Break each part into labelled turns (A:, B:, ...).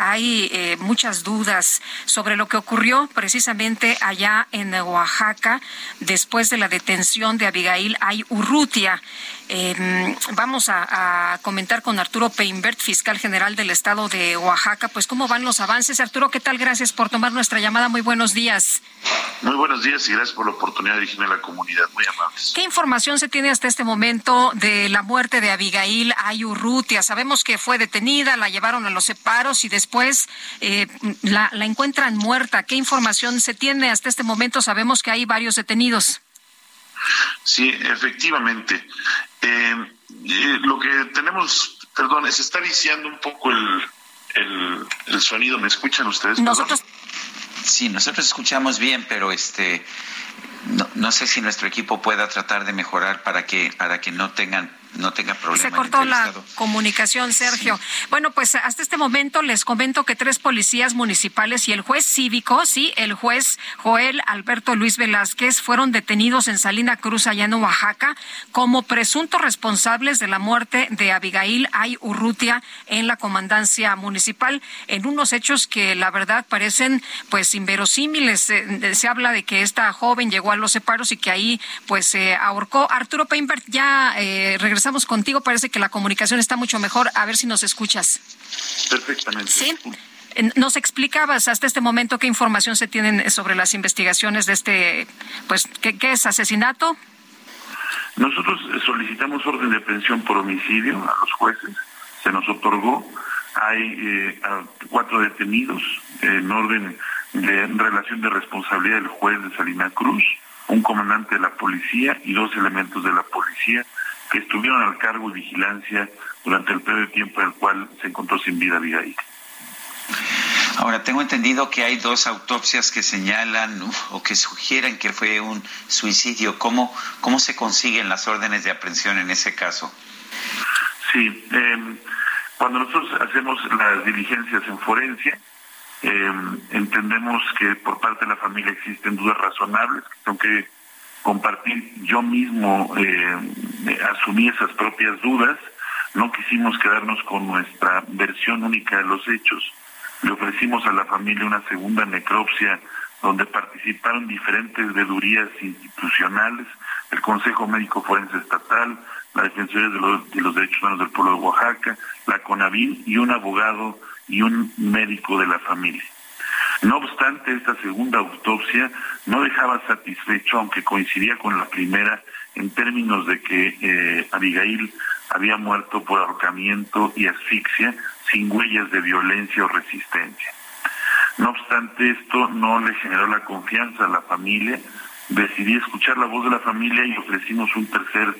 A: Hay eh, muchas dudas sobre lo que ocurrió precisamente allá en Oaxaca después de la detención de Abigail Ay Urrutia. Eh, vamos a, a, comentar con Arturo Peinbert, fiscal general del estado de Oaxaca, pues cómo van los avances. Arturo, ¿qué tal? Gracias por tomar nuestra llamada. Muy buenos días.
B: Muy buenos días y gracias por la oportunidad de dirigirme a la comunidad. Muy amables.
A: ¿Qué información se tiene hasta este momento de la muerte de Abigail Ayurrutia? Sabemos que fue detenida, la llevaron a los separos y después eh, la, la encuentran muerta. ¿Qué información se tiene hasta este momento? Sabemos que hay varios detenidos.
B: Sí, efectivamente. Eh, eh, lo que tenemos, perdón, se está viciando un poco el, el, el sonido. ¿Me escuchan ustedes?
A: Nosotros.
C: Sí, nosotros escuchamos bien, pero este no, sé si nuestro equipo pueda tratar de mejorar para que para que no tengan no tenga problemas.
A: Se cortó la comunicación, Sergio. Sí. Bueno, pues hasta este momento les comento que tres policías municipales y el juez cívico, sí, el juez Joel Alberto Luis Velázquez, fueron detenidos en Salina Cruz, allá en Oaxaca, como presuntos responsables de la muerte de Abigail Ay Urrutia en la comandancia municipal, en unos hechos que la verdad parecen pues inverosímiles. Se, se habla de que esta joven llegó a los separos y que ahí pues se eh, ahorcó. Arturo Peinbert ya eh, regresó regresamos contigo. Parece que la comunicación está mucho mejor. A ver si nos escuchas.
B: Perfectamente.
A: Sí. Nos explicabas hasta este momento qué información se tienen sobre las investigaciones de este, pues, ¿qué, qué es asesinato?
B: Nosotros solicitamos orden de aprehensión por homicidio a los jueces. Se nos otorgó. Hay eh, cuatro detenidos en orden de relación de responsabilidad del juez de Salina Cruz, un comandante de la policía y dos elementos de la policía que estuvieron al cargo de vigilancia durante el periodo de tiempo en el cual se encontró sin vida Abigail.
C: Ahora, tengo entendido que hay dos autopsias que señalan o que sugieren que fue un suicidio. ¿Cómo, ¿Cómo se consiguen las órdenes de aprehensión en ese caso?
B: Sí, eh, cuando nosotros hacemos las diligencias en forencia, eh, entendemos que por parte de la familia existen dudas razonables, aunque compartir yo mismo eh, asumí esas propias dudas no quisimos quedarnos con nuestra versión única de los hechos. Le ofrecimos a la familia una segunda necropsia donde participaron diferentes vedurías institucionales el Consejo Médico Forense Estatal la Defensoría de los, de los Derechos Humanos del Pueblo de Oaxaca la CONAVIL y un abogado y un médico de la familia no obstante, esta segunda autopsia no dejaba satisfecho, aunque coincidía con la primera, en términos de que eh, Abigail había muerto por ahorcamiento y asfixia sin huellas de violencia o resistencia. No obstante, esto no le generó la confianza a la familia. Decidí escuchar la voz de la familia y ofrecimos un tercer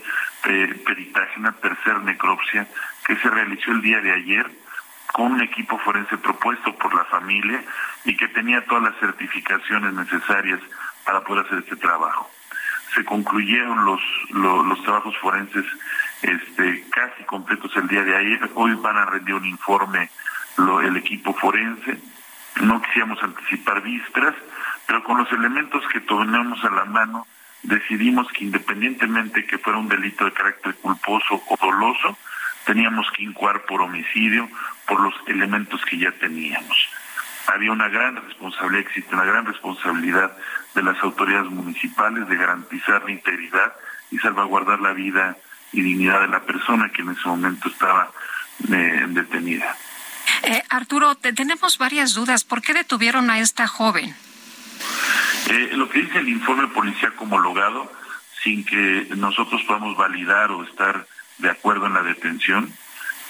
B: eh, peritaje, una necropsia que se realizó el día de ayer con un equipo forense propuesto por la familia y que tenía todas las certificaciones necesarias para poder hacer este trabajo. Se concluyeron los, los, trabajos forenses este, casi completos el día de ayer. Hoy van a rendir un informe el equipo forense. No quisiéramos anticipar vísperas, pero con los elementos que tenemos a la mano, decidimos que independientemente que fuera un delito de carácter culposo o doloso, teníamos que incuar por homicidio por los elementos que ya teníamos. Había una gran responsabilidad, existe una gran responsabilidad de las autoridades municipales de garantizar la integridad y salvaguardar la vida y dignidad de la persona que en ese momento estaba eh, detenida.
A: Eh, Arturo, te, tenemos varias dudas. ¿Por qué detuvieron a esta joven?
B: Eh, lo que dice el informe policíaco homologado, sin que nosotros podamos validar o estar de acuerdo en la detención,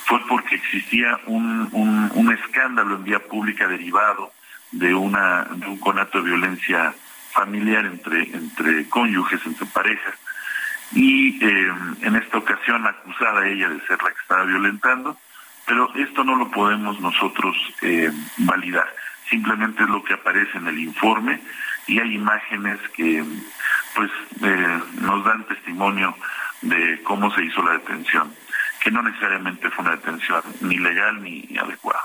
B: fue porque existía un, un, escándalo en vía pública derivado de, una, de un conato de violencia familiar entre, entre cónyuges, entre parejas, y eh, en esta ocasión acusada ella de ser la que estaba violentando, pero esto no lo podemos nosotros eh, validar, simplemente es lo que aparece en el informe, y hay imágenes que pues eh, nos dan testimonio de cómo se hizo la detención, que no necesariamente fue una detención ni legal ni adecuada.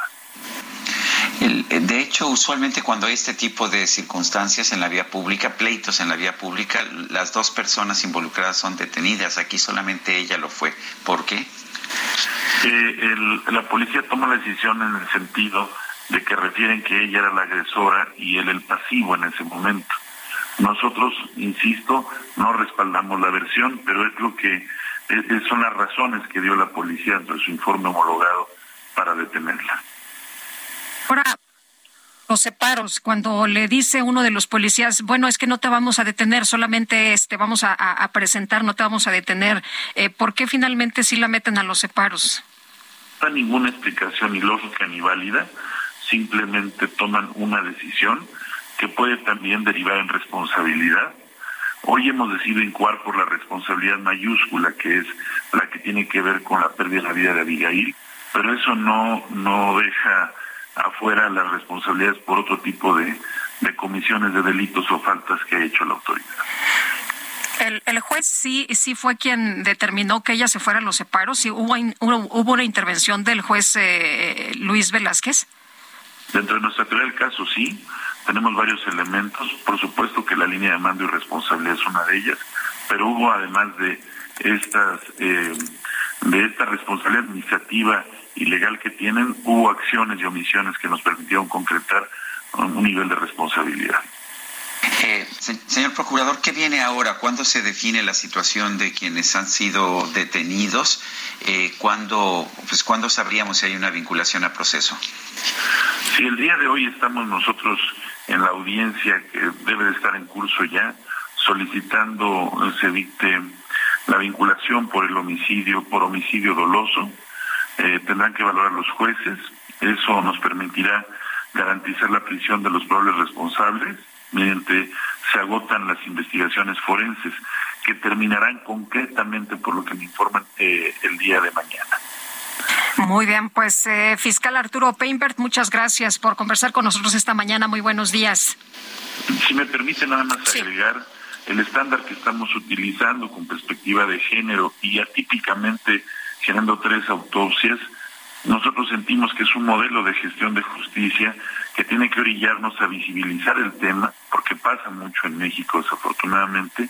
C: de hecho, usualmente cuando hay este tipo de circunstancias en la vía pública, pleitos en la vía pública, las dos personas involucradas son detenidas. Aquí solamente ella lo fue. ¿Por qué?
B: la policía toma la decisión en el sentido de que refieren que ella era la agresora y él el pasivo en ese momento. Nosotros, insisto, no respaldamos la versión, pero es lo que son las razones que dio la policía en su informe homologado para detenerla.
A: Ahora, los separos, cuando le dice uno de los policías, bueno, es que no te vamos a detener, solamente este vamos a, presentar, no te vamos a detener, eh, ¿por qué finalmente sí la meten a los separos?
B: No hay ninguna explicación ni lógica ni válida, simplemente toman una decisión que puede también derivar en responsabilidad. Hoy hemos decidido incuar por la responsabilidad mayúscula, que es la que tiene que ver con la pérdida de la vida de Abigail, pero eso no, no deja afuera las responsabilidades por otro tipo de, comisiones de delitos o faltas que ha hecho la autoridad.
A: El, juez sí sí fue quien determinó que ella se fuera a los separos. y hubo, hubo una intervención del juez eh, Luis Velázquez?
B: Dentro de nuestra teoría del caso, sí. Tenemos varios elementos. Por supuesto que la línea de mando y responsabilidad es una de ellas, pero hubo además de estas eh, de esta responsabilidad administrativa y legal que tienen, hubo acciones y omisiones que nos permitieron concretar un nivel de responsabilidad.
C: Eh, señor Procurador, ¿qué viene ahora? ¿Cuándo se define la situación de quienes han sido detenidos? Eh, ¿cuándo, pues, ¿Cuándo sabríamos si hay una vinculación a proceso?
B: Si el día de hoy estamos nosotros en la audiencia que debe de estar en curso ya, solicitando se dicte la vinculación por el homicidio, por homicidio doloso, eh, tendrán que valorar los jueces, eso nos permitirá garantizar la prisión de los probables responsables mediante se agotan las investigaciones forenses que terminarán concretamente por lo que me informan eh, el día de mañana.
A: Muy bien, pues eh, fiscal Arturo Peinbert, muchas gracias por conversar con nosotros esta mañana. Muy buenos días.
B: Si me permite nada más agregar el estándar que estamos utilizando con perspectiva de género y atípicamente generando tres autopsias, nosotros sentimos que es un modelo de gestión de justicia que tiene que orillarnos a visibilizar el tema, porque pasa mucho en México desafortunadamente,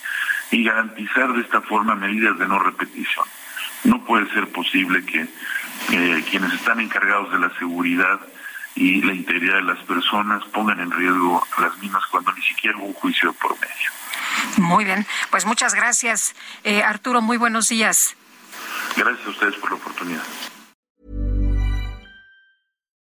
B: y garantizar de esta forma medidas de no repetición. No puede ser posible que eh, quienes están encargados de la seguridad y la integridad de las personas pongan en riesgo a las mismas cuando ni siquiera hubo un juicio por medio.
A: Muy bien, pues muchas gracias, eh, Arturo. Muy buenos días.
B: Gracias a ustedes por la oportunidad.